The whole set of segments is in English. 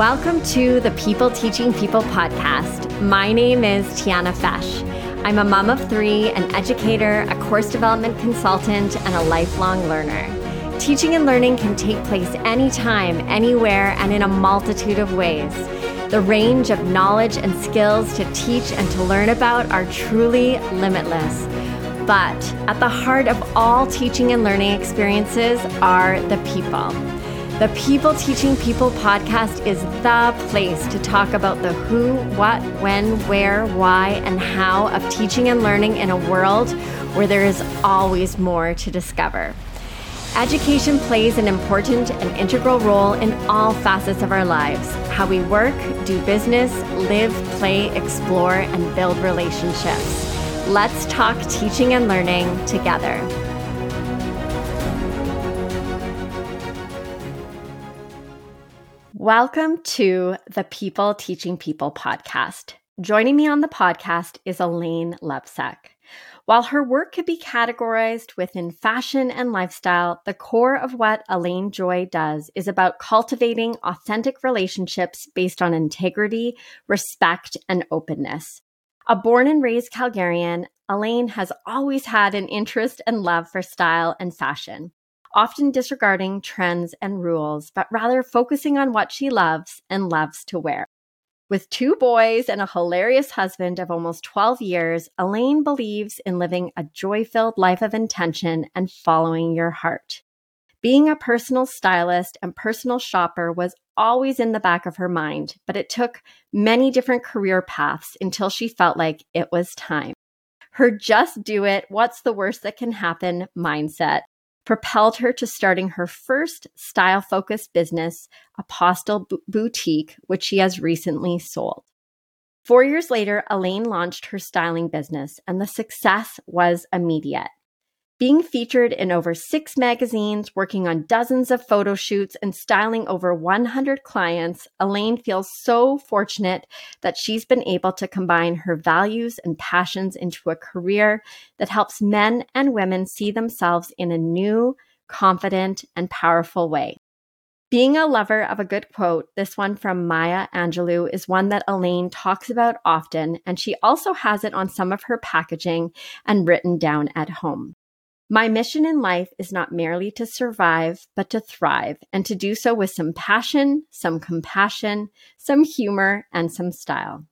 Welcome to the People Teaching People podcast. My name is Tiana Fesh. I'm a mom of three, an educator, a course development consultant, and a lifelong learner. Teaching and learning can take place anytime, anywhere, and in a multitude of ways. The range of knowledge and skills to teach and to learn about are truly limitless. But at the heart of all teaching and learning experiences are the people. The People Teaching People podcast is the place to talk about the who, what, when, where, why, and how of teaching and learning in a world where there is always more to discover. Education plays an important and integral role in all facets of our lives how we work, do business, live, play, explore, and build relationships. Let's talk teaching and learning together. Welcome to the People Teaching People podcast. Joining me on the podcast is Alayne Lebsack. While her work could be categorized within fashion and lifestyle, the core of what Alayne Joy does is about cultivating authentic relationships based on integrity, respect, and openness. A born and raised Calgarian, Alayne has always had an interest and love for style and fashion, often disregarding trends and rules, but rather focusing on what she loves and loves to wear. With two boys and a hilarious husband of almost 12 years, Alayne believes in living a joy filled life of intention and following your heart. Being a personal stylist and personal shopper was always in the back of her mind, but it took many different career paths until she felt like it was time. Her just do it, what's the worst that can happen mindset propelled her to starting her first style focused business, Apostle B- Boutique, which she has recently sold. Four years later, Alayne launched her styling business, and the success was immediate being featured in over six magazines, working on dozens of photo shoots, and styling over 100 clients, Alayne feels so fortunate that she's been able to combine her values and passions into a career that helps men and women see themselves in a new, confident, and powerful way. Being a lover of a good quote, this one from Maya Angelou is one that Alayne talks about often, and she also has it on some of her packaging and written down at home. My mission in life is not merely to survive, but to thrive, and to do so with some passion, some compassion, some humor, and some style.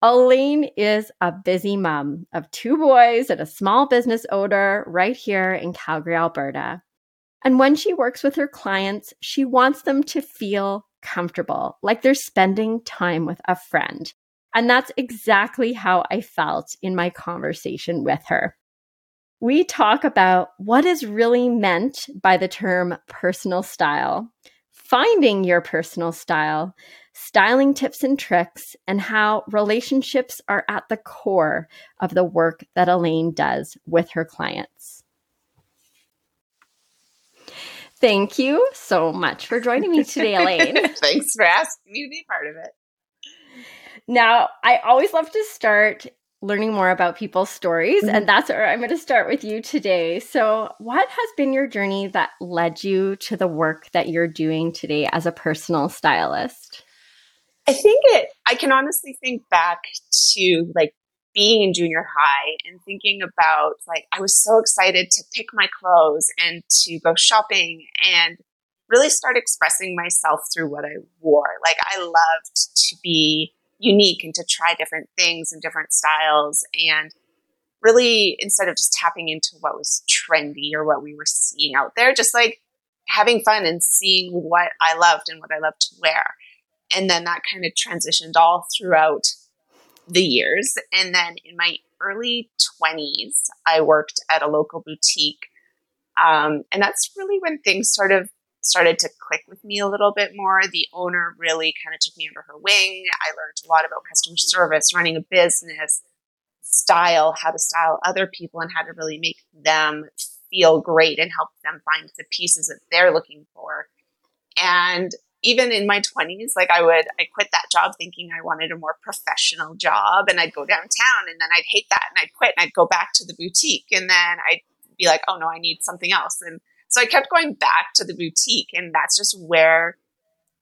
Alayne is a busy mom of two boys and a small business owner right here in Calgary, Alberta. And when she works with her clients, she wants them to feel comfortable, like they're spending time with a friend. And that's exactly how I felt in my conversation with her we talk about what is really meant by the term personal style, finding your personal style, styling tips and tricks, and how relationships are at the core of the work that Alayne does with her clients. Thank you so much for joining me today, Alayne. Thanks for asking me to be part of it. Now, I always love to start learning more about people's stories. Mm-hmm. And that's where I'm going to start with you today. So, what has been your journey that led you to the work that you're doing today as a personal stylist? I think it, I can honestly think back to like being in junior high and thinking about like, I was so excited to pick my clothes and to go shopping and really start expressing myself through what I wore. Like, I loved to be unique and to try different things and different styles and really instead of just tapping into what was trendy or what we were seeing out there just like having fun and seeing what i loved and what i loved to wear. And then that kind of transitioned all throughout the years. And then in my early 20s i worked at a local boutique um, and that's really when things sort of started to click with me a little bit more. The owner really kind of took me under her wing. I learned a lot about customer service, running a business, style, how to style other people, and how to really make them feel great and help them find the pieces that they're looking for. And even in my 20s, like I would, I quit that job thinking I wanted a more professional job and I'd go downtown and then I'd hate that and I'd quit and I'd go back to the boutique and then I'd be like, oh no, I need something else. And so I kept going back to the boutique and that's just where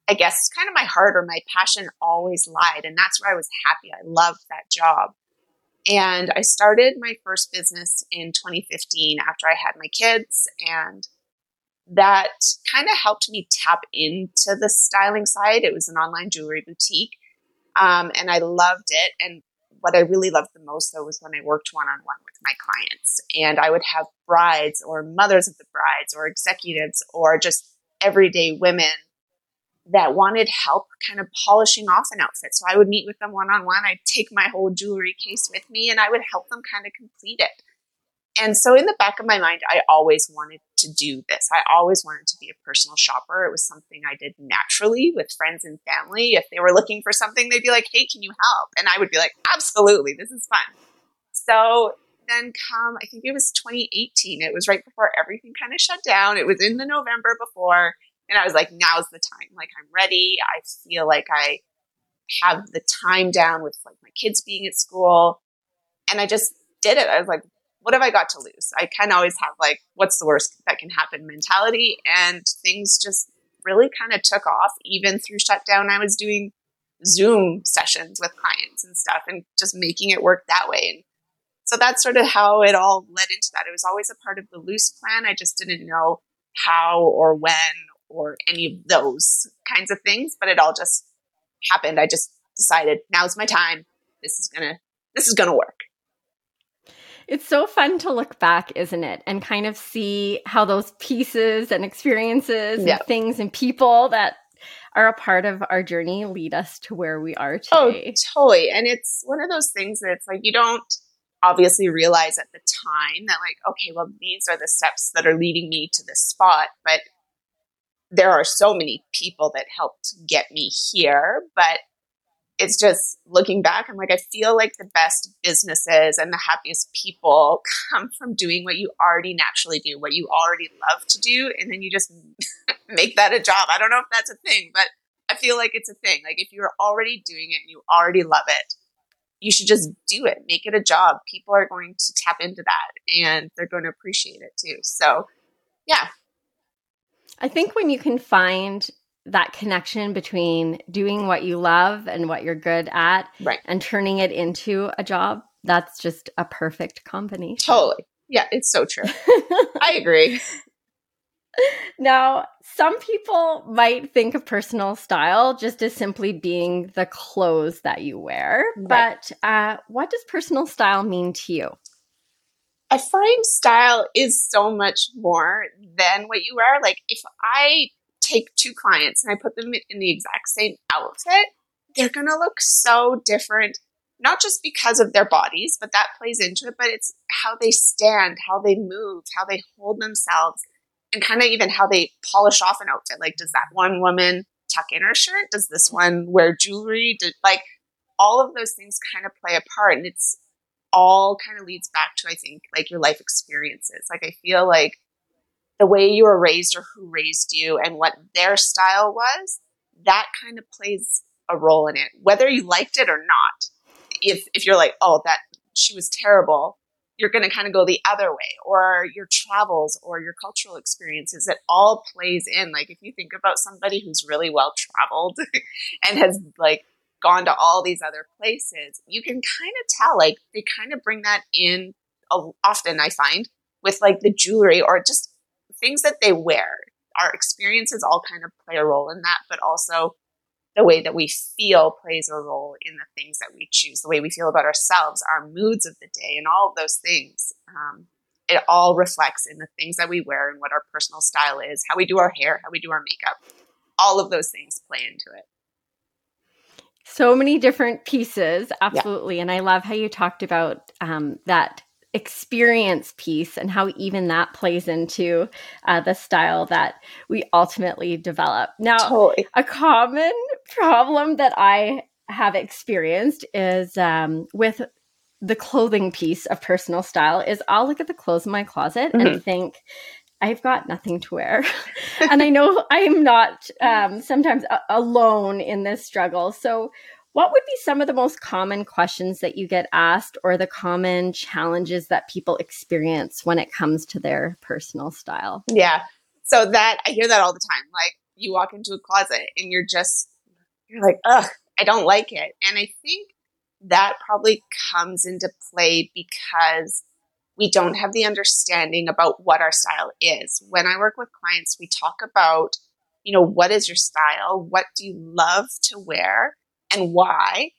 I guess kind of my heart or my passion always lied. And that's where I was happy. I loved that job. And I started my first business in 2015 after I had my kids and that kind of helped me tap into the styling side. It was an online jewelry boutique, um, and I loved it. And what I really loved the most, though, was when I worked one on one with my clients, and I would have brides or mothers of the brides or executives or just everyday women that wanted help kind of polishing off an outfit. So I would meet with them one on one. I'd take my whole jewelry case with me and I would help them kind of complete it. And so in the back of my mind, I always wanted to do this. I always wanted to be a personal shopper. It was something I did naturally with friends and family. If they were looking for something, they'd be like, hey, can you help? And I would be like, absolutely, this is fun. So then come, I think it was 2018. It was right before everything kind of shut down. It was in the November before. And I was like, now's the time. Like, I'm ready. I feel like I have the time down with like my kids being at school. And I just did it. I was like, what have I got to lose? I can always have like, what's the worst that can happen mentality. And things just really kind of took off. Even through shutdown, I was doing Zoom sessions with clients and stuff and just making it work that way. And so that's sort of how it all led into that. It was always a part of the loose plan. I just didn't know how or when or any of those kinds of things, but it all just happened. I just decided now's my time. This is gonna this is gonna work. It's so fun to look back, isn't it? And kind of see how those pieces and experiences and things and people that are a part of our journey lead us to where we are oh, today. Oh, totally. And it's one of those things that it's like you don't obviously realize at the time that like, okay, well, these are the steps that are leading me to this spot. But there are so many people that helped get me here. But it's just looking back, I'm like, I feel like the best businesses and the happiest people come from doing what you already naturally do, what you already love to do, and then you just make that a job. I don't know if that's a thing, but I feel like it's a thing. Like if you're already doing it and you already love it, you should just do it. Make it a job. People are going to tap into that and they're going to appreciate it too. So, yeah. I think when you can find that connection between doing what you love and what you're good at right. and turning it into a job that's just a perfect combination totally yeah it's so true i agree now some people might think of personal style just as simply being the clothes that you wear right. but uh, what does personal style mean to you I find style is so much more than what you wear. Like if I take two clients and I put them in the exact same outfit, they're going to look so different, not just because of their bodies, but that plays into it, but it's how they stand, how they move, how they hold themselves, and kind of even how they polish off an outfit. Like, does that one woman tuck in her shirt? Does this one wear jewelry? Like, all of those things kind of play a part. And it's all kind of leads back to, I think, like your life experiences. Like, I feel like the way you were raised or who raised you and what their style was, that kind of plays a role in it, whether you liked it or not. If, if you're like, oh, that she was terrible, you're going to kind of go the other way or your travels or your cultural experiences it all plays in like if you think about somebody who's really well traveled and has like gone to all these other places you can kind of tell like they kind of bring that in often i find with like the jewelry or just things that they wear, our experiences all kind of play a role in that, but also the way that we feel plays a role in the things that we choose, the way we feel about ourselves, our moods of the day, and all of those things. Um, it all reflects in the things that we wear and what our personal style is, how we do our hair, how we do our makeup. All of those things play into it. So many different pieces, absolutely. Yeah. And I love how you talked about um, that experience piece and how even that plays into uh, the style that we ultimately develop. Now, totally. a common problem that I have experienced is um, with the clothing piece of personal style is I'll look at the clothes in my closet mm-hmm. and think, I've got nothing to wear. and I know I'm not um, sometimes a- alone in this struggle. So, what would be some of the most common questions that you get asked or the common challenges that people experience when it comes to their personal style? Yeah. So, that I hear that all the time. Like, you walk into a closet and you're just, you're like, ugh, I don't like it. And I think that probably comes into play because we don't have the understanding about what our style is. When I work with clients, we talk about, you know, what is your style? What do you love to wear and why?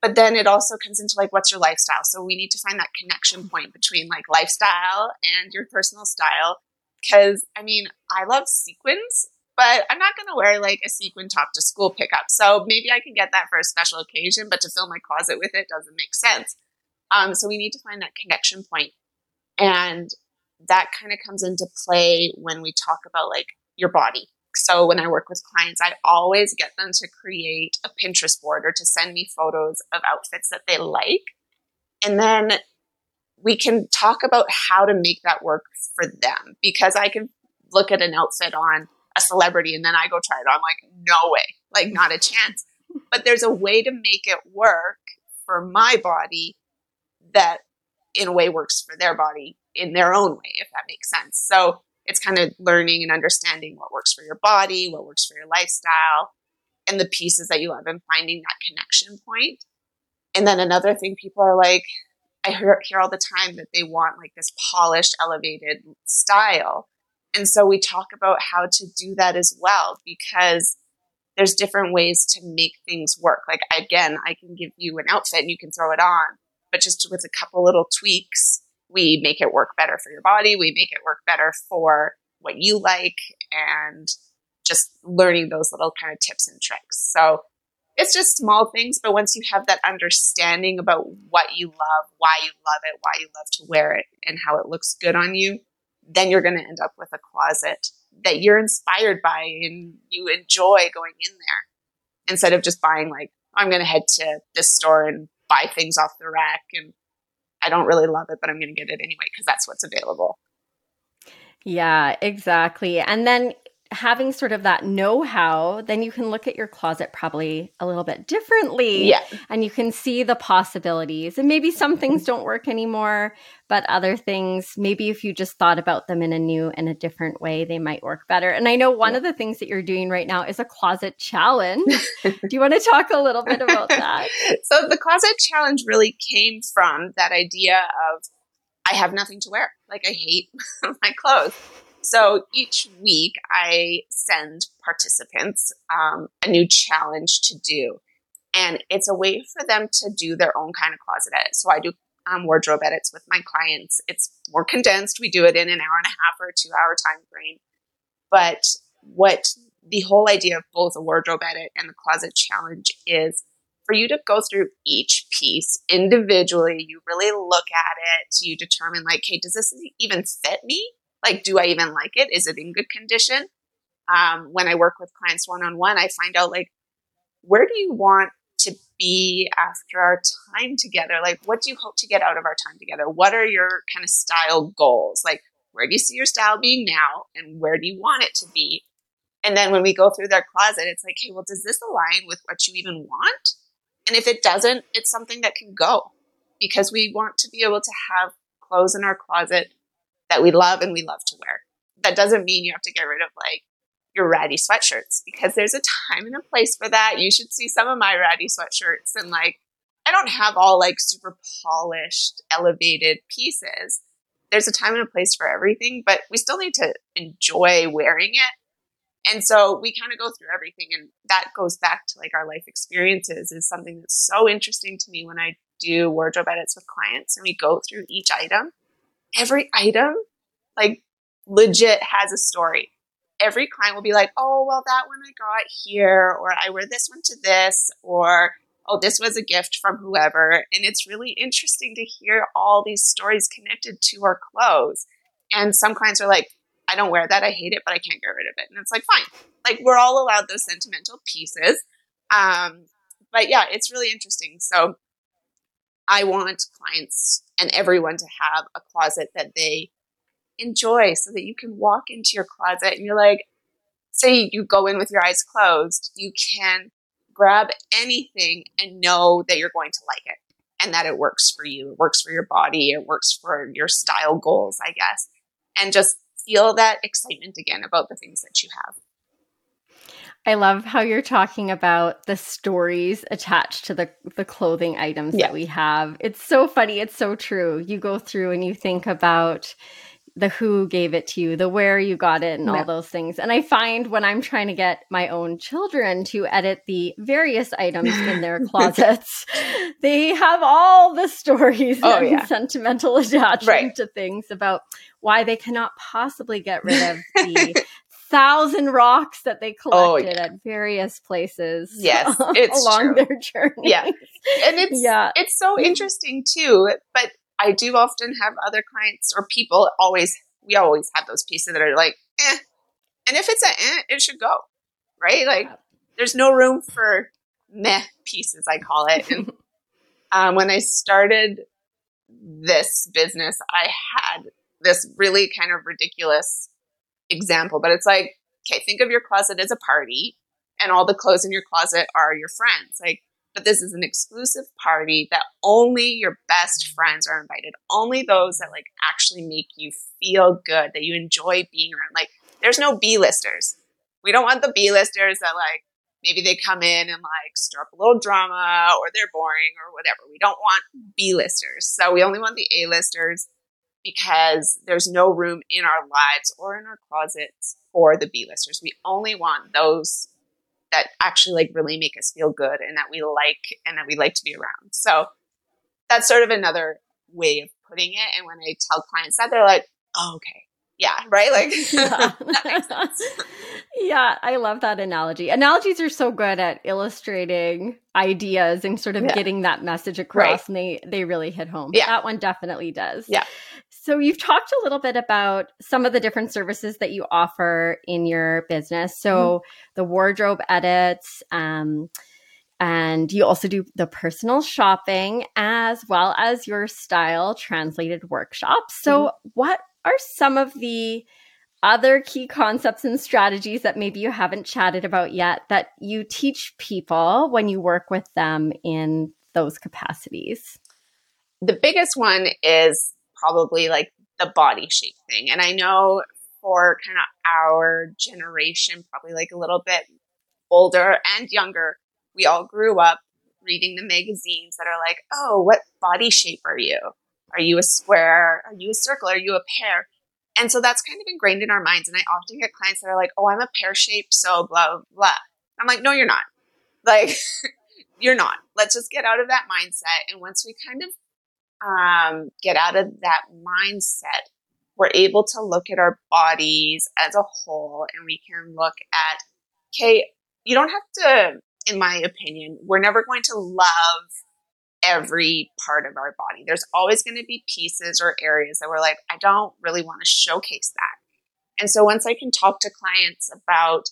But then it also comes into like, what's your lifestyle? So we need to find that connection point between like lifestyle and your personal style. Cause I mean, I love sequins, but I'm not going to wear like a sequin top to school pickup. So maybe I can get that for a special occasion, but to fill my closet with it doesn't make sense. Um, so we need to find that connection point. And that kind of comes into play when we talk about like your body. So when I work with clients, I always get them to create a Pinterest board or to send me photos of outfits that they like. And then we can talk about how to make that work for them because I can look at an outfit on a celebrity and then I go try it on. I'm like, no way, like not a chance. But there's a way to make it work for my body that in a way works for their body in their own way, if that makes sense. So it's kind of learning and understanding what works for your body, what works for your lifestyle, and the pieces that you love and finding that connection point. And then another thing people are like, I hear, hear all the time that they want like this polished, elevated style. And so we talk about how to do that as well because there's different ways to make things work. Like again, I can give you an outfit and you can throw it on, but just with a couple little tweaks, we make it work better for your body. We make it work better for what you like and just learning those little kind of tips and tricks. So it's just small things, but once you have that understanding about what you love, why you love it, why you love to wear it, and how it looks good on you, then you're going to end up with a closet that you're inspired by and you enjoy going in there instead of just buying like I'm going to head to this store and buy things off the rack and I don't really love it, but I'm going to get it anyway because that's what's available. Yeah, exactly. And then having sort of that know how, then you can look at your closet probably a little bit differently. Yeah. And you can see the possibilities. And maybe some things don't work anymore, but other things, maybe if you just thought about them in a new and a different way, they might work better. And I know one yeah. of the things that you're doing right now is a closet challenge. Do you want to talk a little bit about that? so the closet challenge really came from that idea of I have nothing to wear. Like I hate my clothes. So each week, I send participants um, a new challenge to do. And it's a way for them to do their own kind of closet edit. So I do um, wardrobe edits with my clients. It's more condensed. We do it in an hour and a half or a two hour time frame. But what the whole idea of both a wardrobe edit and the closet challenge is for you to go through each piece individually. You really look at it. You determine, like, hey, does this even fit me? Like, do I even like it? Is it in good condition? Um, when I work with clients one on one, I find out like, where do you want to be after our time together? Like, what do you hope to get out of our time together? What are your kind of style goals? Like, where do you see your style being now and where do you want it to be? And then when we go through their closet, it's like, hey, well, does this align with what you even want? And if it doesn't, it's something that can go because we want to be able to have clothes in our closet that we love and we love to wear. That doesn't mean you have to get rid of like your ratty sweatshirts because there's a time and a place for that. You should see some of my ratty sweatshirts and like I don't have all like super polished, elevated pieces. There's a time and a place for everything, but we still need to enjoy wearing it. And so we kind of go through everything and that goes back to like our life experiences is something that's so interesting to me when I do wardrobe edits with clients and we go through each item every item, like legit has a story. Every client will be like, oh, well, that one I got here, or I wear this one to this, or oh, this was a gift from whoever. And it's really interesting to hear all these stories connected to our clothes. And some clients are like, I don't wear that. I hate it, but I can't get rid of it. And it's like, fine. Like, we're all allowed those sentimental pieces. Um, but yeah, it's really interesting. So I want clients and everyone to have a closet that they enjoy so that you can walk into your closet and you're like, say you go in with your eyes closed, you can grab anything and know that you're going to like it and that it works for you. It works for your body. It works for your style goals, I guess. And just feel that excitement again about the things that you have. I love how you're talking about the stories attached to the the clothing items yeah. that we have. It's so funny, it's so true. You go through and you think about the who gave it to you, the where you got it, and yeah. all those things. And I find when I'm trying to get my own children to edit the various items in their closets, they have all the stories oh, and yeah. sentimental attachment right. to things about why they cannot possibly get rid of the thousand rocks that they oh, collected oh, yeah. at various places. Yes, it's along true. their journey. Yeah, and it's yeah. it's so interesting too. But I do often have other clients or people always, we always have those pieces that are like, eh. And if it's an eh, it should go, right? Like, there's no room for meh pieces, I call it. And um, when I started this business, I had this really kind of ridiculous example, but it's like, okay, think of your closet as a party, and all the clothes in your closet are your friends. Like, but this is an exclusive party that only your best friends are invited. Only those that like actually make you feel good, that you enjoy being around. Like there's no B-listers. We don't want the B-listers that like maybe they come in and like stir up a little drama or they're boring or whatever. We don't want B-listers. So we only want the A-listers because there's no room in our lives or in our closets for the B-listers. We only want those that actually like really make us feel good and that we like and that we like to be around. So that's sort of another way of putting it. And when I tell clients that, they're like, oh, okay. Yeah, right? Like, yeah. yeah, I love that analogy. Analogies are so good at illustrating ideas and sort of yeah. getting that message across, right. and they, they really hit home. Yeah. That one definitely does. Yeah. So, you've talked a little bit about some of the different services that you offer in your business. So, mm-hmm. the wardrobe edits, um, and you also do the personal shopping as well as your style translated workshops. So, mm-hmm. what are some of the other key concepts and strategies that maybe you haven't chatted about yet that you teach people when you work with them in those capacities? The biggest one is probably like the body shape thing. And I know for kind of our generation, probably like a little bit older and younger, we all grew up reading the magazines that are like, oh, what body shape are you? Are you a square? Are you a circle? Are you a pear? And so that's kind of ingrained in our minds. And I often get clients that are like, oh, I'm a pear shape, so blah, blah. I'm like, no, you're not. Like, you're not. Let's just get out of that mindset. And once we kind of um, get out of that mindset, we're able to look at our bodies as a whole and we can look at, okay, you don't have to, in my opinion, we're never going to love every part of our body. There's always going to be pieces or areas that we're like, I don't really want to showcase that. And so once I can talk to clients about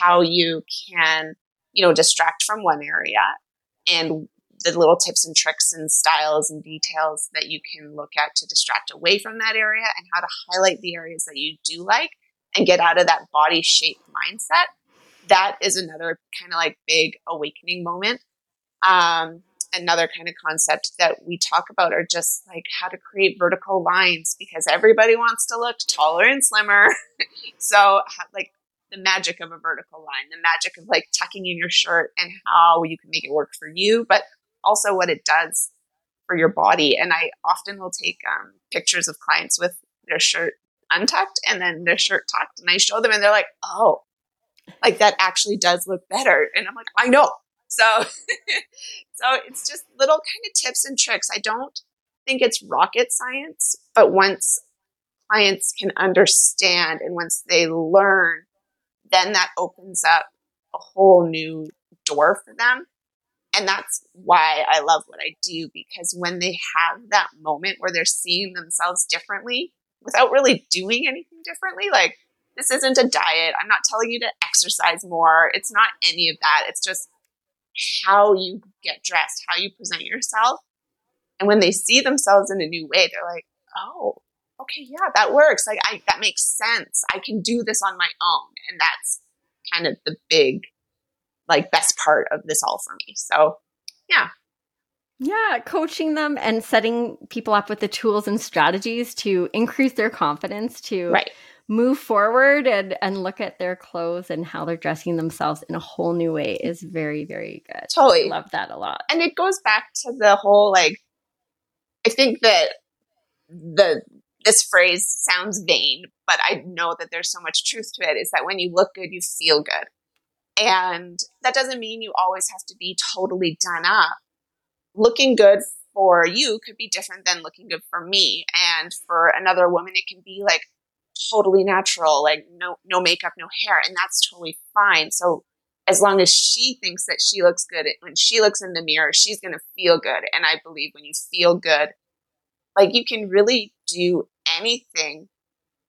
how you can, you know, distract from one area and the little tips and tricks and styles and details that you can look at to distract away from that area and how to highlight the areas that you do like and get out of that body shape mindset. That is another kind of like big awakening moment. Um, another kind of concept that we talk about are just like how to create vertical lines because everybody wants to look taller and slimmer. so, like the magic of a vertical line, the magic of like tucking in your shirt and how you can make it work for you, but also what it does for your body. And I often will take um, pictures of clients with their shirt untucked and then their shirt tucked, and I show them, and they're like, "Oh, like that actually does look better." And I'm like, "I know." So, so it's just little kind of tips and tricks. I don't think it's rocket science, but once clients can understand and once they learn, then that opens up a whole new door for them And that's why I love what I do because when they have that moment where they're seeing themselves differently without really doing anything differently, like this isn't a diet. I'm not telling you to exercise more. It's not any of that. It's just how you get dressed, how you present yourself. And when they see themselves in a new way, they're like, oh, okay, yeah, that works. Like, I, that makes sense. I can do this on my own. And that's kind of the big, like, best part of this all for me. So, yeah. Yeah, coaching them and setting people up with the tools and strategies to increase their confidence to right move forward and and look at their clothes and how they're dressing themselves in a whole new way is very very good. Totally love that a lot. And it goes back to the whole like I think that the this phrase sounds vain, but I know that there's so much truth to it is that when you look good, you feel good. And that doesn't mean you always have to be totally done up. Looking good for you could be different than looking good for me. And for another woman, it can be like totally natural, like no no makeup, no hair, and that's totally fine. So as long as she thinks that she looks good when she looks in the mirror, she's going to feel good. And I believe when you feel good, like you can really do anything.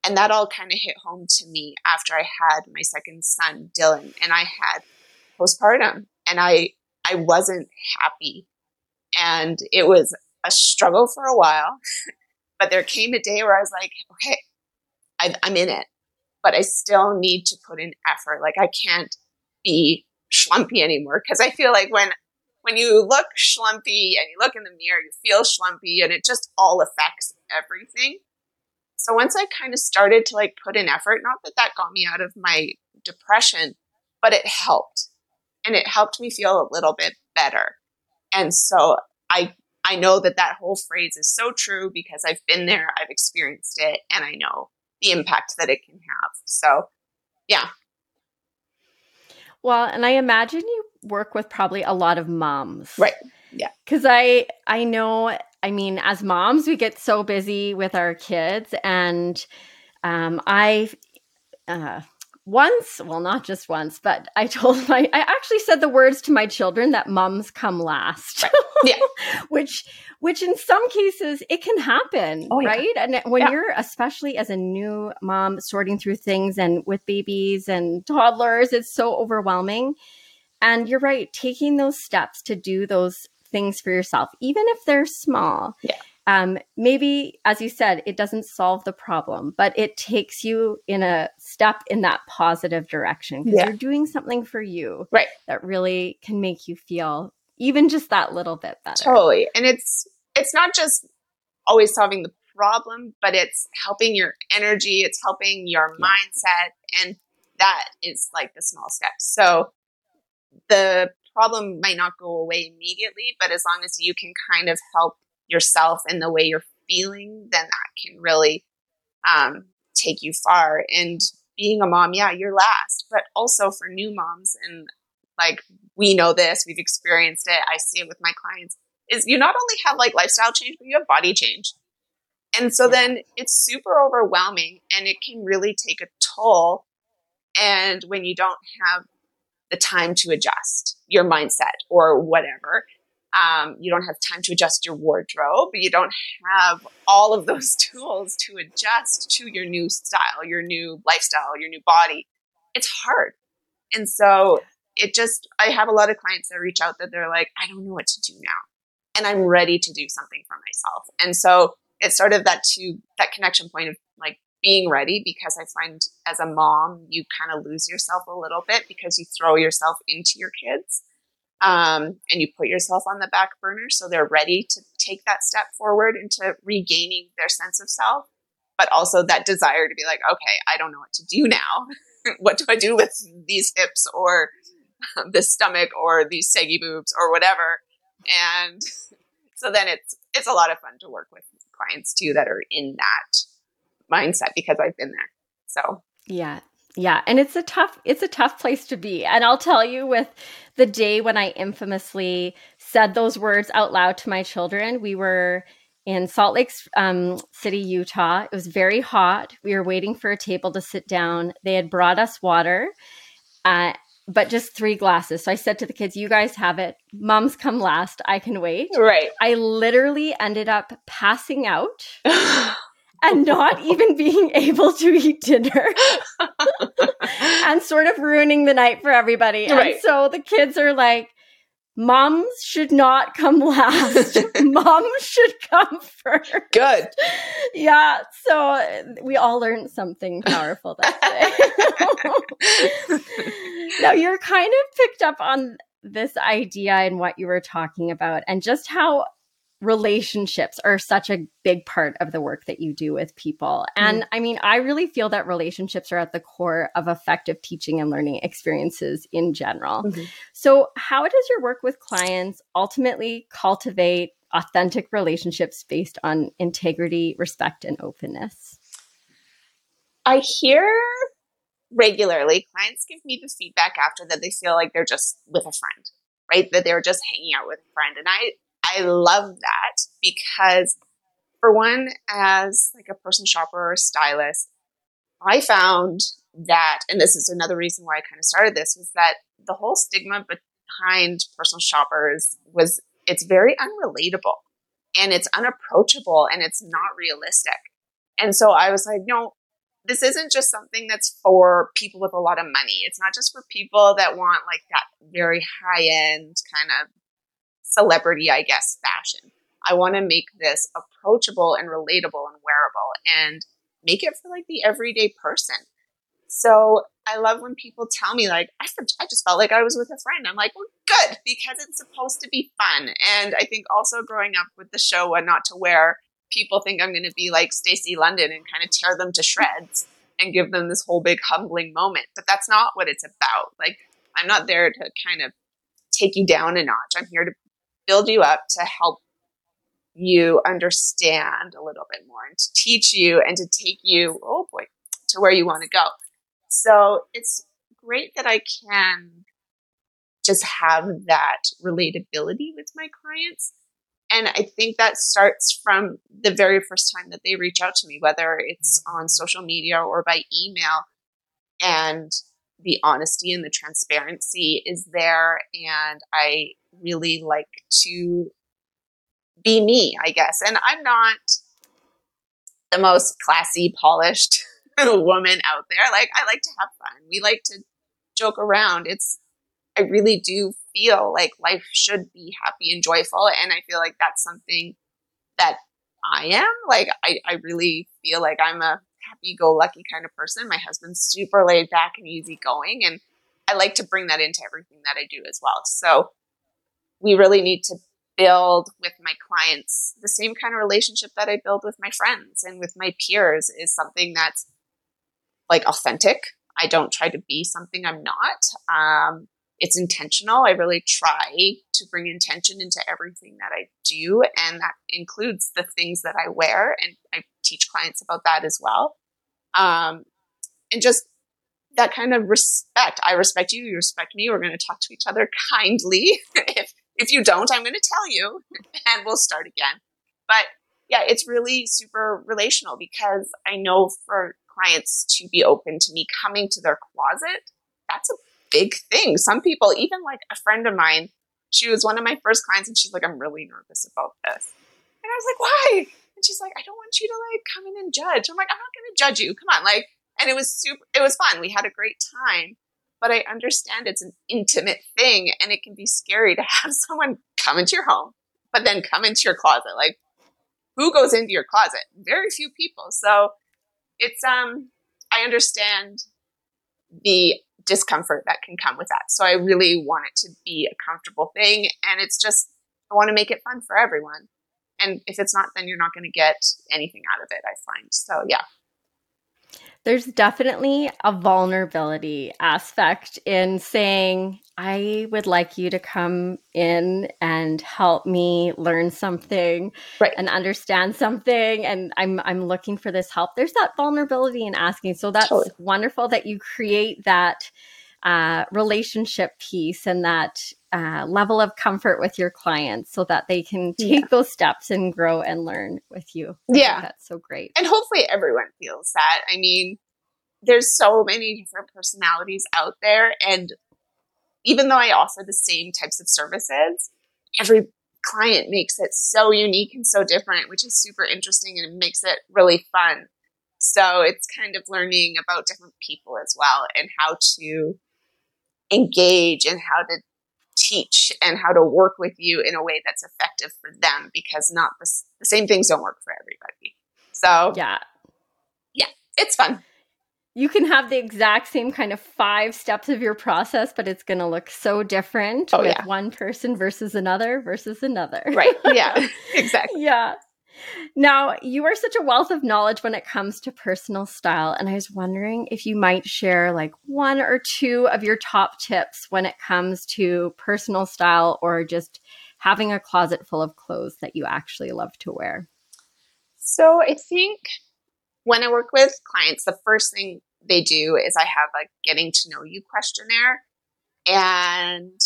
And that all kind of hit home to me after I had my second son, Dylan, and I had postpartum and I I wasn't happy. And it was a struggle for a while. but there came a day where I was like, okay, I, I'm in it, but I still need to put in effort. Like I can't be schlumpy anymore because I feel like when when you look schlumpy and you look in the mirror, you feel schlumpy, and it just all affects everything. So once I kind of started to like put in effort, not that that got me out of my depression, but it helped, and it helped me feel a little bit better. And so I I know that that whole phrase is so true because I've been there, I've experienced it, and I know the impact that it can have. So, yeah. Well, and I imagine you work with probably a lot of moms. Right. Yeah. Cuz I I know I mean as moms we get so busy with our kids and um I uh once, well, not just once, but I told my, I actually said the words to my children that mums come last. Right. Yeah. which, which in some cases it can happen, oh, yeah. right? And when yeah. you're, especially as a new mom, sorting through things and with babies and toddlers, it's so overwhelming. And you're right, taking those steps to do those things for yourself, even if they're small. Yeah um, maybe, as you said, it doesn't solve the problem, but it takes you in a step in that positive direction because yeah. you're doing something for you, right? That really can make you feel even just that little bit better. Totally, and it's it's not just always solving the problem, but it's helping your energy, it's helping your yeah. mindset, and that is like the small steps. So the problem might not go away immediately, but as long as you can kind of help yourself in the way you're feeling, then that can really um, take you far. And being a mom, yeah, you're last, but also for new moms, and like we know this, we've experienced it, I see it with my clients, is you not only have like lifestyle change, but you have body change. And so then it's super overwhelming and it can really take a toll. And when you don't have the time to adjust your mindset or whatever, um, you don't have time to adjust your wardrobe. You don't have all of those tools to adjust to your new style, your new lifestyle, your new body. It's hard. And so it just, I have a lot of clients that reach out that they're like, I don't know what to do now. And I'm ready to do something for myself. And so it's sort of that to that connection point of like being ready because I find as a mom, you kind of lose yourself a little bit because you throw yourself into your kids um, and you put yourself on the back burner. So they're ready to take that step forward into regaining their sense of self but also that desire to be like okay i don't know what to do now. What do i do with these hips or um, this stomach or these saggy boobs or whatever? And so then it's it's a lot of fun to work with clients too that are in that mindset because i've been there so yeah yeah, and it's a tough it's a tough place to be. And I'll tell you with the day when I infamously said those words out loud to my children, we were in Salt Lake um, City, Utah. It was very hot. We were waiting for a table to sit down. They had brought us water. Uh, but just three glasses. So I said to the kids, you guys have it. Mom's come last. I can wait. Right. I literally ended up passing out and not even being able to eat dinner and sort of ruining the night for everybody. Right. And so the kids are like, Moms should not come last. Mom should come first. Good. Yeah. So we all learned something powerful that day. now you're kind of picked up on this idea and what you were talking about and just how relationships are such a big part of the work that you do with people. And mm. I mean, I really feel that relationships are at the core of effective teaching and learning experiences in general. Mm-hmm. So, how does your work with clients ultimately cultivate authentic relationships based on integrity, respect, and openness? I hear regularly clients give me the feedback after that they feel like they're just with a friend, right? That they're just hanging out with a friend. And I I love that because for one, as like a personal shopper or stylist, I found that, and this is another reason why I kind of started this, was that the whole stigma behind personal shoppers was it's very unrelatable and it's unapproachable and it's not realistic. And so I was like, no, this isn't just something that's for people with a lot of money. It's not just for people that want like that very high end kind of celebrity, I guess, fashion. I want to make this approachable and relatable and wearable and make it for like the everyday person. So I love when people tell me like, I, just felt like I was with a friend. I'm like, well, good, because it's supposed to be fun. And I think also growing up with the show What Not to Wear, people think I'm going to be like Stacy London and kind of tear them to shreds and give them this whole big humbling moment. But that's not what it's about. Like, I'm not there to kind of take you down a notch. I'm here to build you up to help you understand a little bit more and to teach you and to take you, oh boy, to where you want to go. So it's great that I can just have that relatability with my clients. And I think that starts from the very first time that they reach out to me, whether it's on social media or by email. And the honesty and the transparency is there. And I really like to be me, I guess. And I'm not the most classy, polished woman out there. Like, I like to have fun. We like to joke around. It's, I really do feel like life should be happy and joyful. And I feel like that's something that I am. Like, I, I really feel like I'm a happy go lucky kind of person. My husband's super laid back and easygoing. And I like to bring that into everything that I do as well. So we really need to build with my clients the same kind of relationship that I build with my friends and with my peers is something that's like authentic. I don't try to be something I'm not. Um, it's intentional. I really try to bring intention into everything that I do, and that includes the things that I wear. And I teach clients about that as well. Um, and just that kind of respect. I respect you, you respect me. We're going to talk to each other kindly. if if you don't, I'm going to tell you and we'll start again. But yeah, it's really super relational because I know for clients to be open to me coming to their closet, that's a big thing. Some people, even like a friend of mine, she was one of my first clients and she's like, I'm really nervous about this. And I was like, why? And she's like, I don't want you to like come in and judge. I'm like, I'm not going to judge you. Come on. Like, and it was super, it was fun. We had a great time but I understand it's an intimate thing and it can be scary to have someone come into your home, but then come into your closet. Like, who goes into your closet? Very few people. So it's, um, I understand the discomfort that can come with that. So I really want it to be a comfortable thing. And it's just, I want to make it fun for everyone. And if it's not, then you're not going to get anything out of it, I find. So yeah there's definitely a vulnerability aspect in saying, I would like you to come in and help me learn something right. and understand something. And I'm I'm looking for this help. There's that vulnerability in asking. So that's totally. wonderful that you create that uh, relationship piece and that uh, level of comfort with your clients so that they can take yeah. those steps and grow and learn with you. I yeah. That's so great. And hopefully everyone feels that. I mean, there's so many different personalities out there and even though I offer the same types of services, every client makes it so unique and so different, which is super interesting and it makes it really fun. So it's kind of learning about different people as well and how to engage and how to teach and how to work with you in a way that's effective for them because not the, the same things don't work for everybody. So, yeah. Yeah, it's fun you can have the exact same kind of five steps of your process, but it's going to look so different oh, with yeah. one person versus another versus another. Right. Yeah. exactly. yeah. Now, you are such a wealth of knowledge when it comes to personal style. And I was wondering if you might share like one or two of your top tips when it comes to personal style or just having a closet full of clothes that you actually love to wear. So I think when I work with clients, the first thing they do is I have a getting to know you questionnaire. And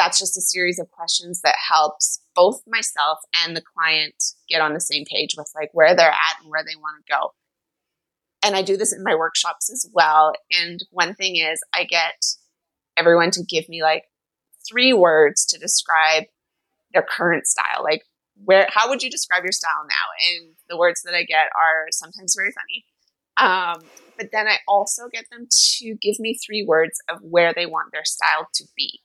that's just a series of questions that helps both myself and the client get on the same page with like where they're at and where they want to go. And I do this in my workshops as well. And one thing is I get everyone to give me like three words to describe their current style. Like where how would you describe your style now? And the words that I get are sometimes very funny. Um, but then I also get them to give me three words of where they want their style to be.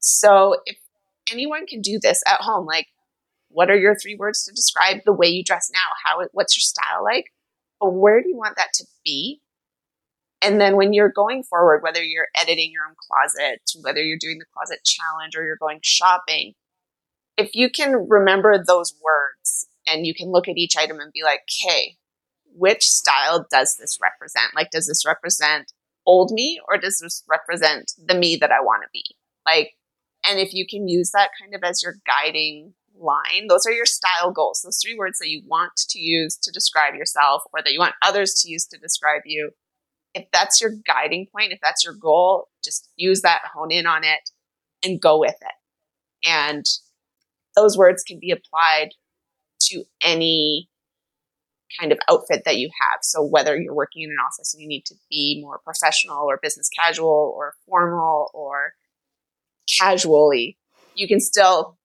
So if anyone can do this at home, like what are your three words to describe the way you dress now? How what's your style like? But where do you want that to be? And then when you're going forward, whether you're editing your own closet, whether you're doing the closet challenge or you're going shopping, if you can remember those words and you can look at each item and be like, okay, which style does this represent? Like, does this represent old me or does this represent the me that I want to be? Like, and if you can use that kind of as your guiding line, those are your style goals. Those three words that you want to use to describe yourself or that you want others to use to describe you. If that's your guiding point, if that's your goal, just use that, hone in on it, and go with it. And those words can be applied to any kind of outfit that you have. So whether you're working in an office and you need to be more professional or business casual or formal or casually, you can still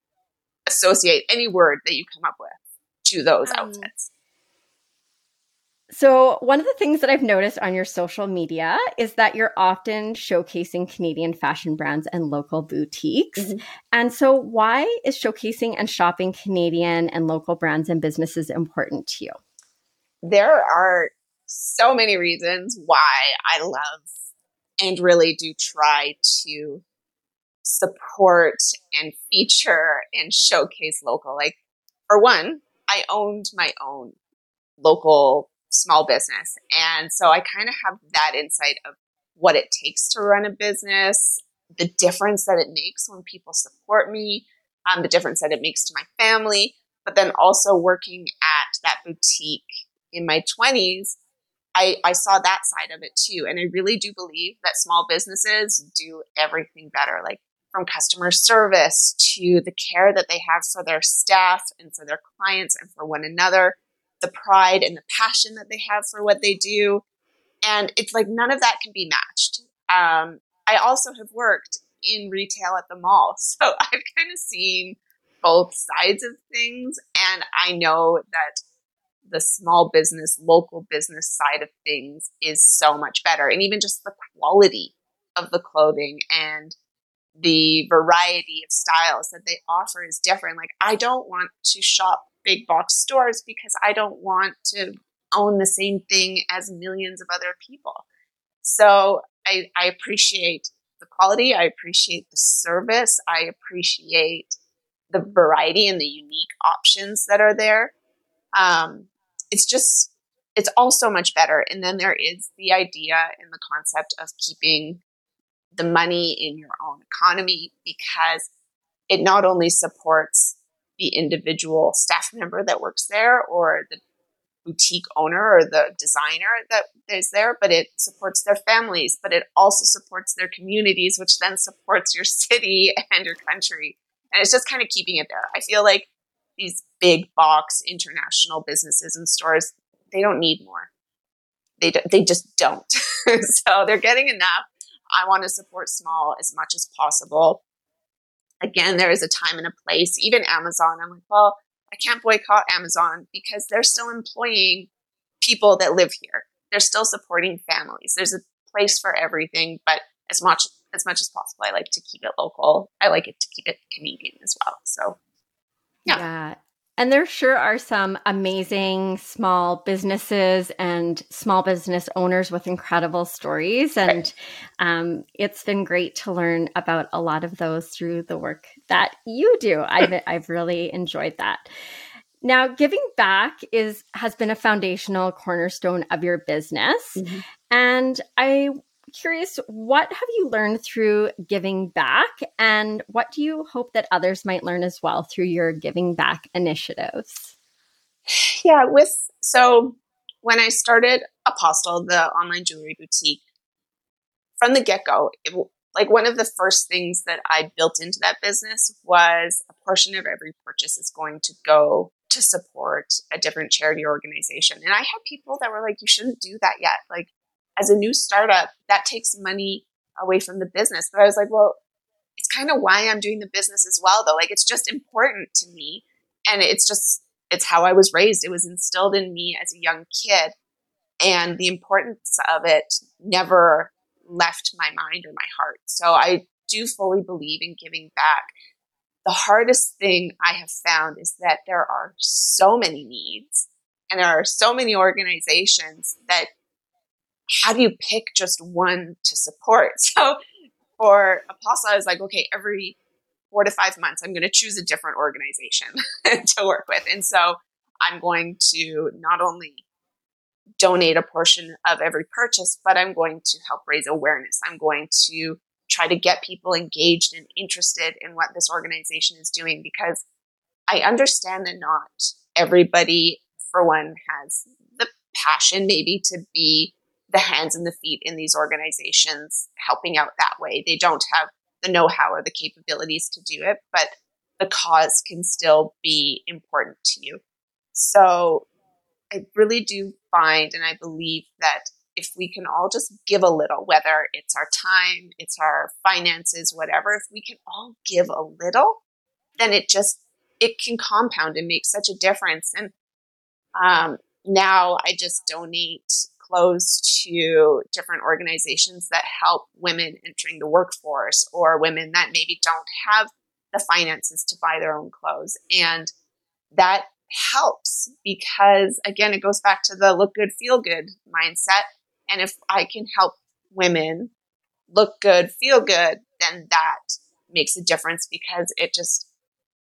associate any word that you come up with to those um, outfits. So, one of the things that I've noticed on your social media is that you're often showcasing Canadian fashion brands and local boutiques. Mm-hmm. And so, why is showcasing and shopping Canadian and local brands and businesses important to you? There are so many reasons why I love and really do try to support and feature and showcase local. Like, for one, I owned my own local small business. And so I kind of have that insight of what it takes to run a business, the difference that it makes when people support me, um, the difference that it makes to my family, but then also working at that boutique in my 20s, I, I saw that side of it too. And I really do believe that small businesses do everything better, like from customer service to the care that they have for their staff and for their clients and for one another the pride and the passion that they have for what they do. And it's like none of that can be matched. Um, I also have worked in retail at the mall. So I've kind of seen both sides of things. And I know that the small business, local business side of things is so much better. And even just the quality of the clothing and the variety of styles that they offer is different. Like, I don't want to shop big box stores because I don't want to own the same thing as millions of other people. So I, I appreciate the quality. I appreciate the service. I appreciate the variety and the unique options that are there. Um, it's just, it's all so much better. And then there is the idea and the concept of keeping the money in your own economy because it not only supports the individual staff member that works there or the boutique owner or the designer that is there, but it supports their families, but it also supports their communities, which then supports your city and your country. And it's just kind of keeping it there. I feel like these big box international businesses and stores, they don't need more. They, they just don't. so they're getting enough. I want to support small as much as possible. Again, there is a time and a place. Even Amazon, I'm like, well, I can't boycott Amazon because they're still employing people that live here. They're still supporting families. There's a place for everything, but as much as much as possible, I like to keep it local. I like it to keep it Canadian as well. So, yeah. yeah. And there sure are some amazing small businesses and small business owners with incredible stories. And um, it's been great to learn about a lot of those through the work that you do. I've, I've really enjoyed that. Now, giving back is has been a foundational cornerstone of your business. Mm-hmm. And I curious, what have you learned through giving back, and what do you hope that others might learn as well through your giving back initiatives? Yeah, with so when I started Apostle, the online jewelry boutique, from the get go, like one of the first things that I built into that business was a portion of every purchase is going to go to support a different charity organization. And I had people that were like, you shouldn't do that yet. Like, as a new startup, that takes money away from the business. But I was like, well, it's kind of why I'm doing the business as well, though. Like, it's just important to me. And it's just, it's how I was raised. It was instilled in me as a young kid. And the importance of it never left my mind or my heart. So I do fully believe in giving back. The hardest thing I have found is that there are so many needs and there are so many organizations that how do you pick just one to support? So for Apostle, I was like, okay, every four to five months, I'm going to choose a different organization to work with. And so I'm going to not only donate a portion of every purchase, but I'm going to help raise awareness. I'm going to try to get people engaged and interested in what this organization is doing because I understand that not everybody, for one, has the passion maybe to be the hands and the feet in these organizations helping out that way. They don't have the know how or the capabilities to do it, but the cause can still be important to you. So I really do find and I believe that if we can all just give a little, whether it's our time, it's our finances, whatever, if we can all give a little, then it just it can compound and make such a difference. And um, now I just donate clothes to different organizations that help women entering the workforce or women that maybe don't have the finances to buy their own clothes. And that helps because, again, it goes back to the look good, feel good mindset. And if I can help women look good, feel good, then that makes a difference because it just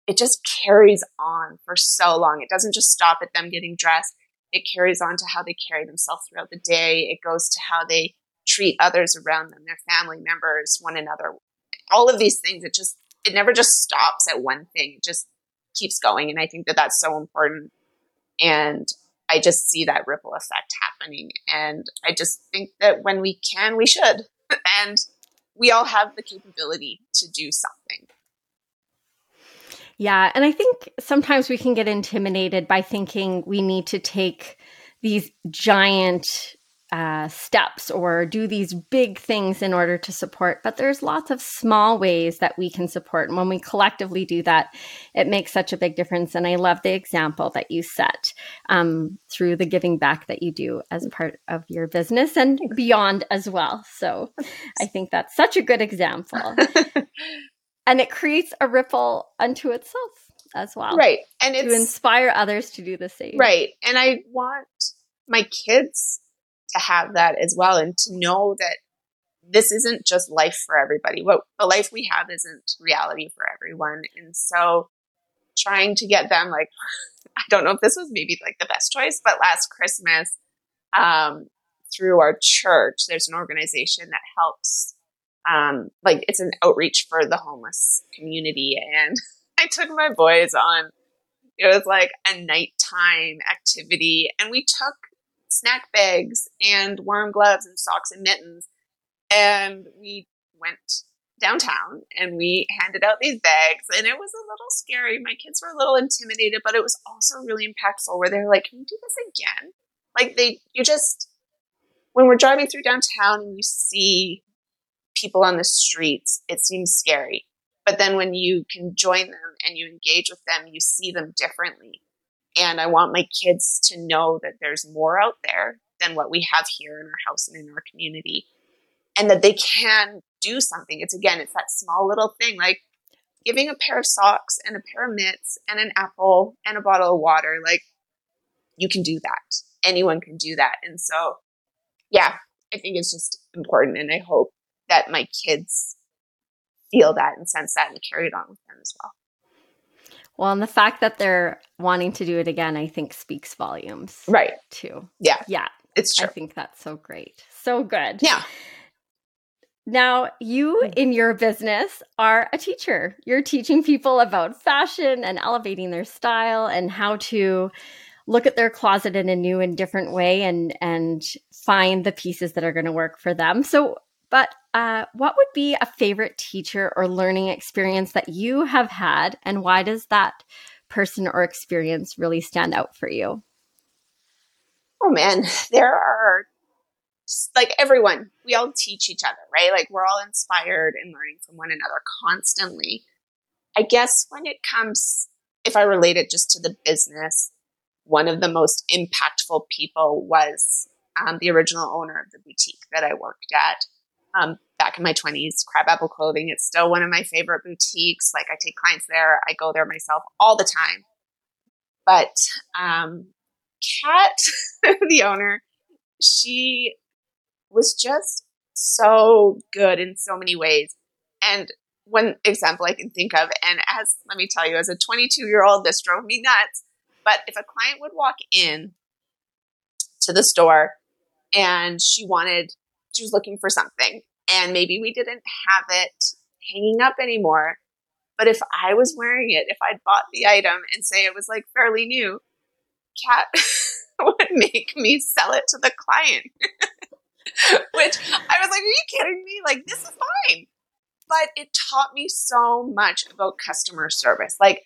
it just carries on for so long. It doesn't just stop at them getting dressed it carries on to how they carry themselves throughout the day. It goes to how they treat others around them, their family members, one another. All of these things, it just, it never just stops at one thing. It just keeps going. And I think that that's so important. And I just see that ripple effect happening. And I just think that when we can, we should. and we all have the capability to do something. Yeah. And I think sometimes we can get intimidated by thinking we need to take these giant uh, steps or do these big things in order to support. But there's lots of small ways that we can support. And when we collectively do that, it makes such a big difference. And I love the example that you set um, through the giving back that you do as a part of your business and beyond as well. So I think that's such a good example. and it creates a ripple unto itself as well right. And to inspire others to do the same. Right. And i want my kids to have that as well and to know that this isn't just life for everybody. What the life we have isn't reality for everyone. And so trying to get them like i don't know if this was maybe like the best choice but last christmas um, through our church there's an organization that helps um, like it's an outreach for the homeless community. And I took my boys on, it was like a nighttime activity, and we took snack bags and warm gloves and socks and mittens, and we went downtown and we handed out these bags. And it was a little scary. My kids were a little intimidated but it was also really impactful where they're like can we do this again? Like they you just when we're driving through downtown and you see people on the streets, it seems scary. But then when you can join them and you engage with them, you see them differently. And I want my kids to know that there's more out there than what we have here in our house and in our community. And that they can do something. It's again, it's that small little thing like giving a pair of socks and a pair of mitts and an apple and a bottle of water. Like you can do that. Anyone can do that. And so, yeah, I think it's just important. And I hope that my kids feel that and sense that and carry it on with them as well. Well, and the fact that they're wanting to do it again, I think speaks volumes. Right. Too. Yeah. Yeah. It's true. I think that's so great. So good. Yeah. Now, you Hmm. in your business are a teacher. You're teaching people about fashion and elevating their style and how to look at their closet in a new and different way and and find the pieces that are going to work for them. So, but uh, what would be a favorite teacher or learning experience that you have had, and why does that person or experience really stand out for you? Oh man, there are like everyone, we all teach each other, right? Like we're all inspired and learning from one another constantly. I guess when it comes, if I relate it just to the business, one of the most impactful people was um, the original owner of the boutique that I worked at um, back in my 20s, Crabapple Clothing. It's still one of my favorite boutiques. Like I take clients there, I go there myself all the time. But um, Kat, the owner, she was just so good in so many ways. And one example I can think of, and as let me tell you, as a 22 year old, this drove me nuts. But if a client would walk in to the store and she wanted, she was looking for something, and maybe we didn't have it hanging up anymore. But if I was wearing it, if I'd bought the item and say it was like fairly new, Kat would make me sell it to the client. Which I was like, are you kidding me? Like, this is fine. But it taught me so much about customer service. Like,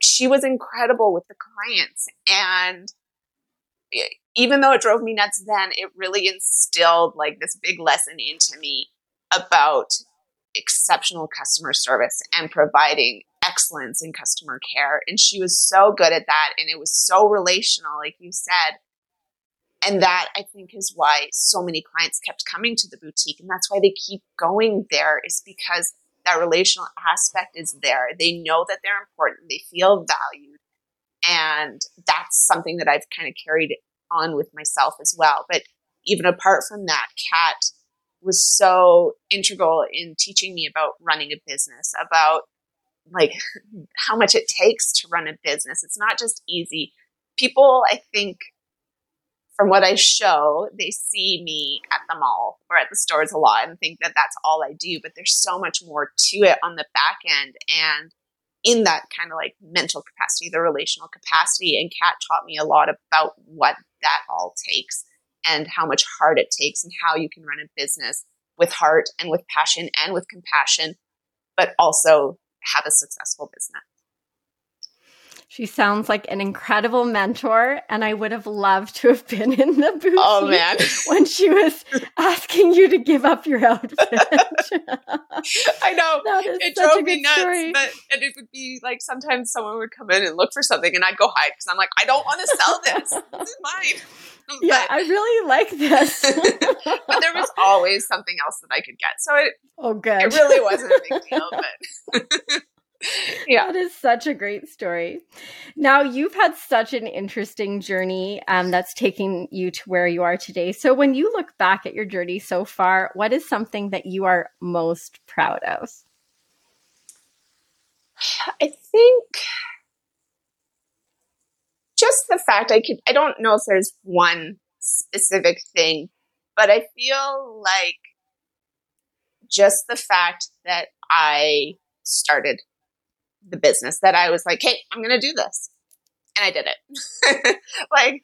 she was incredible with the clients. And even though it drove me nuts then, it really instilled like this big lesson into me about exceptional customer service and providing excellence in customer care. And she was so good at that. And it was so relational, like you said. And that I think is why so many clients kept coming to the boutique. And that's why they keep going there, is because that relational aspect is there. They know that they're important, they feel valued. And that's something that I've kind of carried on with myself as well. But even apart from that, Kat was so integral in teaching me about running a business, about like how much it takes to run a business. It's not just easy. People, I think, from what I show, they see me at the mall or at the stores a lot and think that that's all I do. But there's so much more to it on the back end. And in that kind of like mental capacity, the relational capacity. And Kat taught me a lot about what that all takes and how much heart it takes and how you can run a business with heart and with passion and with compassion, but also have a successful business. She sounds like an incredible mentor, and I would have loved to have been in the booth. Oh man, when she was asking you to give up your outfit. I know it drove me nuts. story. But and it would be like sometimes someone would come in and look for something, and I'd go hide because I'm like, I don't want to sell this. this is mine. yeah, I really like this. but, but there was always something else that I could get, so it oh, good. it really wasn't a big deal. But yeah, That is such a great story. Now, you've had such an interesting journey um, that's taking you to where you are today. So, when you look back at your journey so far, what is something that you are most proud of? I think just the fact I could, I don't know if there's one specific thing, but I feel like just the fact that I started the business, that I was like, hey, I'm going to do this. And I did it. like,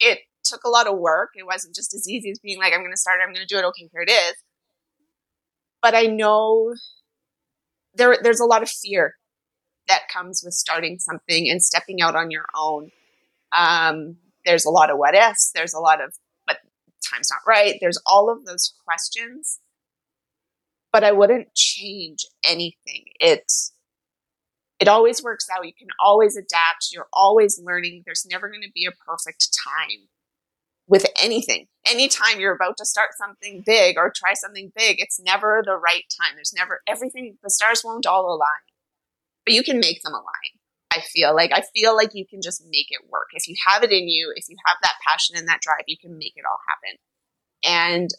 it took a lot of work. It wasn't just as easy as being like, I'm going to start I'm going to do it. Okay, here it is. But I know there, there's a lot of fear that comes with starting something and stepping out on your own. Um, there's a lot of what ifs. There's a lot of, but time's not right. There's all of those questions. but I wouldn't change anything. It's it always works out. You can always adapt. You're always learning. There's never going to be a perfect time with anything. Anytime you're about to start something big or try something big, it's never the right time. There's never everything, the stars won't all align, but you can make them align. I feel like I feel like you can just make it work. If you have it in you, if you have that passion and that drive, you can make it all happen. And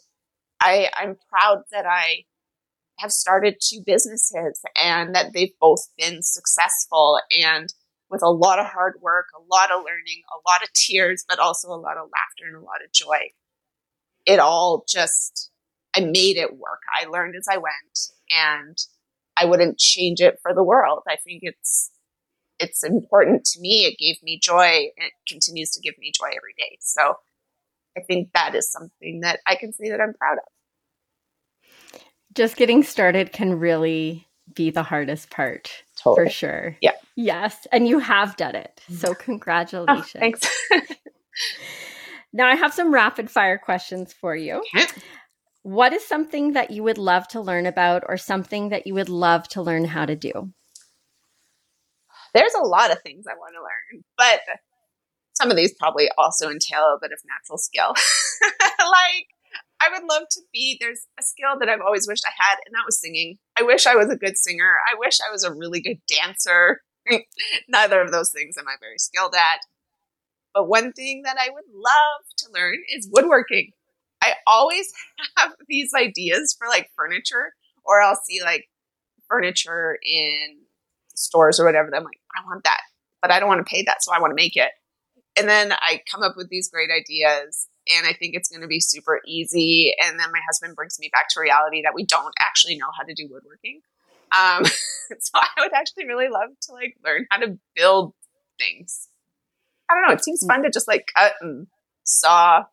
I, I'm proud that I have started two businesses and that they've both been successful and with a lot of hard work, a lot of learning, a lot of tears, but also a lot of laughter and a lot of joy. It all just, I made it work. I learned as I went and I wouldn't change it for the world. I think it's, it's important to me. It gave me joy and it continues to give me joy every day. So I think that is something that I can say that I'm proud of. Just getting started can really be the hardest part totally. for sure. Yeah. Yes. And you have done it. So oh, congratulations. Oh, thanks. now I have some rapid fire questions for you. Okay. What is something that you would love to learn about or something that you would love to learn how to do? There's a lot of things I want to learn, but some of these probably also entail a bit of natural skill. like, I would love to be, there's a skill that I've always wished I had, and that was singing. I wish I was a good singer. I wish I was a really good dancer. Neither of those things am I very skilled at. But one thing that I would love to learn is woodworking. I always have these ideas for like furniture, or I'll see like furniture in stores or whatever. I'm like, I want that, but I don't want to pay that, so I want to make it. And then I come up with these great ideas and I think it's going to be super easy. And then my husband brings me back to reality that we don't actually know how to do woodworking. Um, so I would actually really love to like learn how to build things. I don't know. It seems fun to just like cut and saw,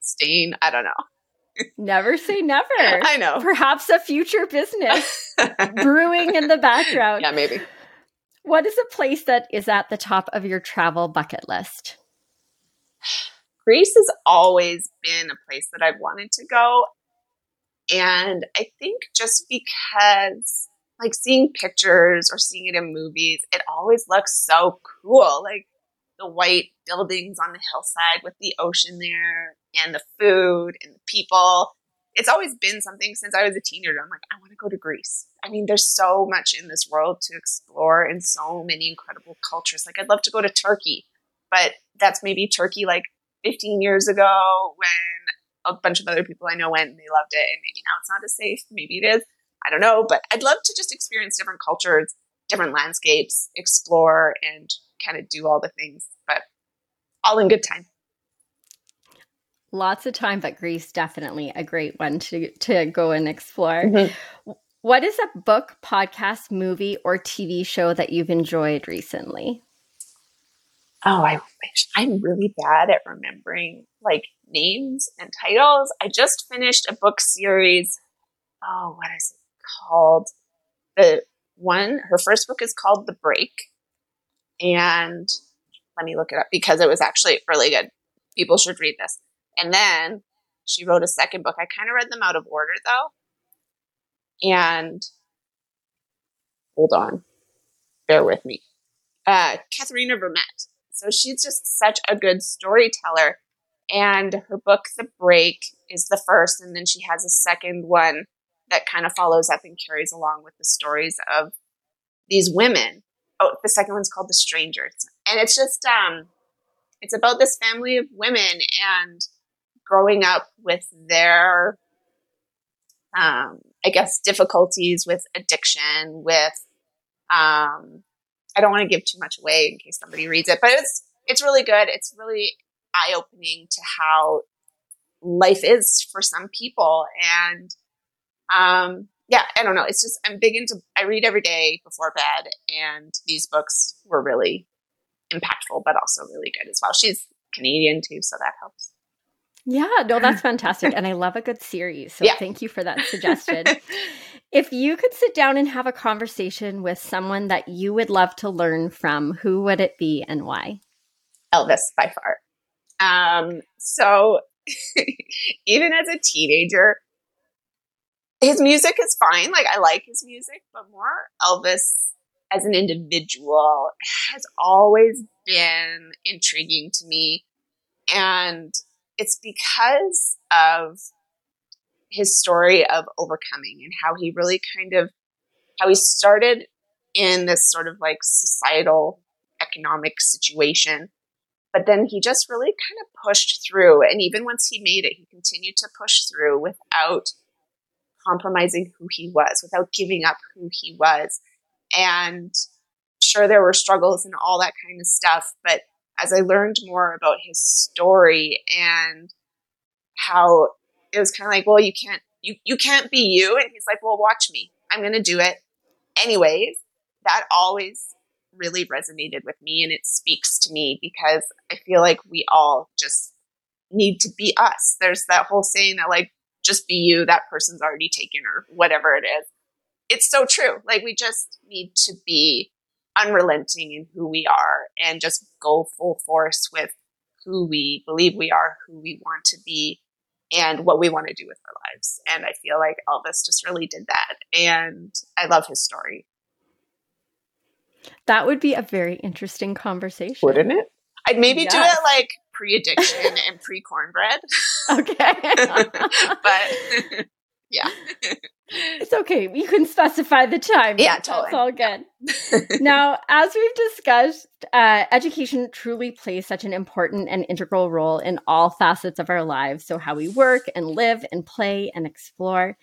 stain. I don't know. Never say never. I know. Perhaps a future business brewing in the background. Yeah, maybe. What is a place that is at the top of your travel bucket list? Greece has always been a place that I've wanted to go. And I think just because, like, seeing pictures or seeing it in movies, it always looks so cool. Like, the white buildings on the hillside with the ocean there and the food and the people it's always been something since I was a teenager. I'm like, I want to go to Greece. I mean, there's so much in this world to explore and so many incredible cultures. Like, I'd love to go to Turkey, but that's maybe Turkey like 15 years ago when a bunch of other people I know went and they loved it. And maybe now it's not as safe. Maybe it is. I don't know. But I'd love to just experience different cultures, different landscapes, explore, and kind of do all the things, but all in good time. Lots of time, but Greece definitely a great one to to go and explore. Mm-hmm. What is a book, podcast, movie, or TV show that you've enjoyed recently? Oh, I wish I'm really bad at remembering like names and titles. I just finished a book series. Oh, what is it called? The one, her first book is called The Break. And let me look it up because it was actually really good. People should read this. And then she wrote a second book. I kind of read them out of order though. And hold on, bear with me. Uh, Katherena Vermette. So she's just such a good storyteller. And her book, The Break, is the first. And then she has a second one that kind of follows up and carries along with the stories of these women. Oh, the second one's called The Strangers. And it's just, um, it's about this family of women and growing up with their, um, I guess, difficulties with addiction, with, um, I don't want to give too much away in case somebody reads it, but it's, it's really good. It's really eye opening to how life is for some people. And, um, yeah, I don't know. It's just, I'm big into, I read every day before bed and these books were really impactful, but also really good as well. She's Canadian too, so that helps. Yeah, no, that's fantastic. and I love a good series. So yeah. thank you for that suggestion. if you could sit down and have a conversation with someone that you would love to learn from, who would it be and why? Elvis by far. Um, so even as a teenager, his music is fine. Like I like his music, but more Elvis as an individual has always been intriguing to me. And it's because of his story of overcoming and how he really kind of how he started in this sort of like societal economic situation but then he just really kind of pushed through and even once he made it he continued to push through without compromising who he was without giving up who he was. And sure there were struggles and all that kind of stuff but as i learned more about his story and how it was kind of like well you can't you, you can't be you. And he's like well watch me. I'm going to do it. Anyways that always really resonated with me and it speaks to me because i feel like we all just need to be us. There's that whole saying that like just be you that person's already taken or whatever it is. It's so true. Like we just need to be unrelenting in who we are and just go full force with who we believe we are who we want to be and what we want to do with our lives. And I feel like Elvis just really did that. And I love his story. That would be a very interesting conversation. Wouldn't it? I'd maybe yes. do it like pre addiction and pre cornbread. Okay. but yeah. It's okay. You can specify the time. Yeah, totally. That's all good. now, as we've discussed, uh, education truly plays such an important and integral role in all facets of our lives. So, how we work and live and play and explore.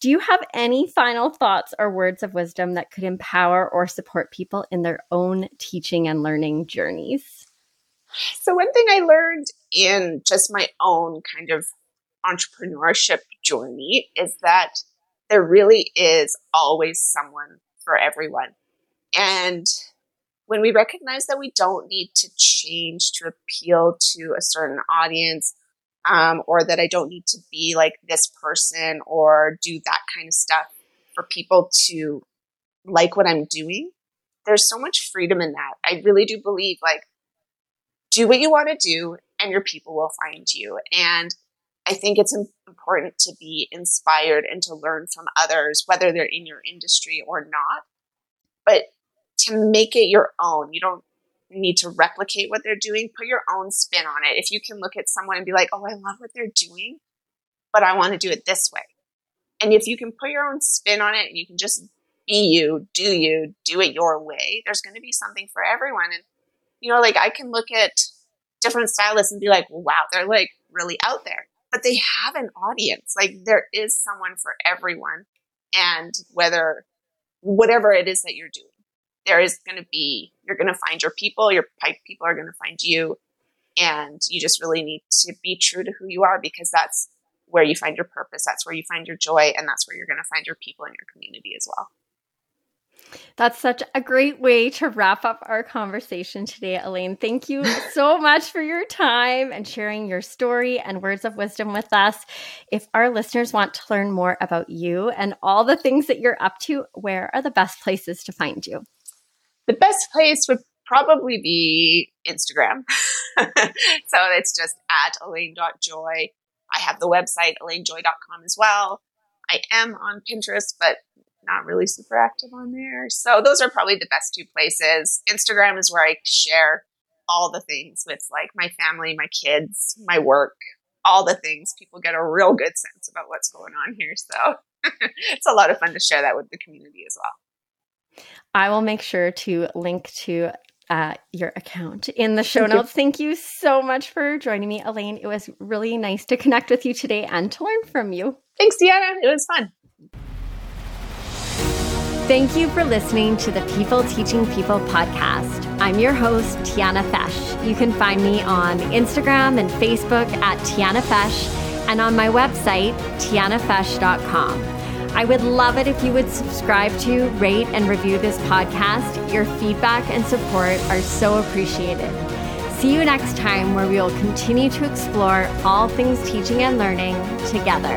Do you have any final thoughts or words of wisdom that could empower or support people in their own teaching and learning journeys? So, one thing I learned in just my own kind of entrepreneurship journey is that there really is always someone for everyone. And when we recognize that we don't need to change to appeal to a certain audience, um, or that I don't need to be like this person or do that kind of stuff for people to like what I'm doing, there's so much freedom in that. I really do believe like do what you want to do and your people will find you. And I think it's important to be inspired and to learn from others, whether they're in your industry or not, but to make it your own. You don't need to replicate what they're doing, put your own spin on it. If you can look at someone and be like, oh, I love what they're doing, but I want to do it this way. And if you can put your own spin on it and you can just be you, do you, do it your way, there's going to be something for everyone. And, you know, like I can look at different stylists and be like, wow, they're like really out there but they have an audience. Like there is someone for everyone. And whether, whatever it is that you're doing, there is going to be, you're going to find your people, your people are going to find you. And you just really need to be true to who you are because that's where you find your purpose. That's where you find your joy. And that's where you're going to find your people in your community as well. That's such a great way to wrap up our conversation today, Alayne. Thank you so much for your time and sharing your story and words of wisdom with us. If our listeners want to learn more about you and all the things that you're up to, where are the best places to find you? The best place would probably be Instagram. so it's just at alayne.joy. I have the website alaynejoy.com as well. I am on Pinterest, but not really super active on there. So those are probably the best two places. Instagram is where I share all the things with like my family, my kids, my work, all the things. People get a real good sense about what's going on here. So it's a lot of fun to share that with the community as well. I will make sure to link to uh, your account in the show Thank notes. You. Thank you so much for joining me, Alayne. It was really nice to connect with you today and to learn from you. Thanks, Deanna. It was fun. Thank you for listening to the People Teaching People podcast. I'm your host, Tiana Fesh. You can find me on Instagram and Facebook at Tiana Fesh and on my website, tianafesh.com. I would love it if you would subscribe to, rate, and review this podcast. Your feedback and support are so appreciated. See you next time, where we will continue to explore all things teaching and learning together.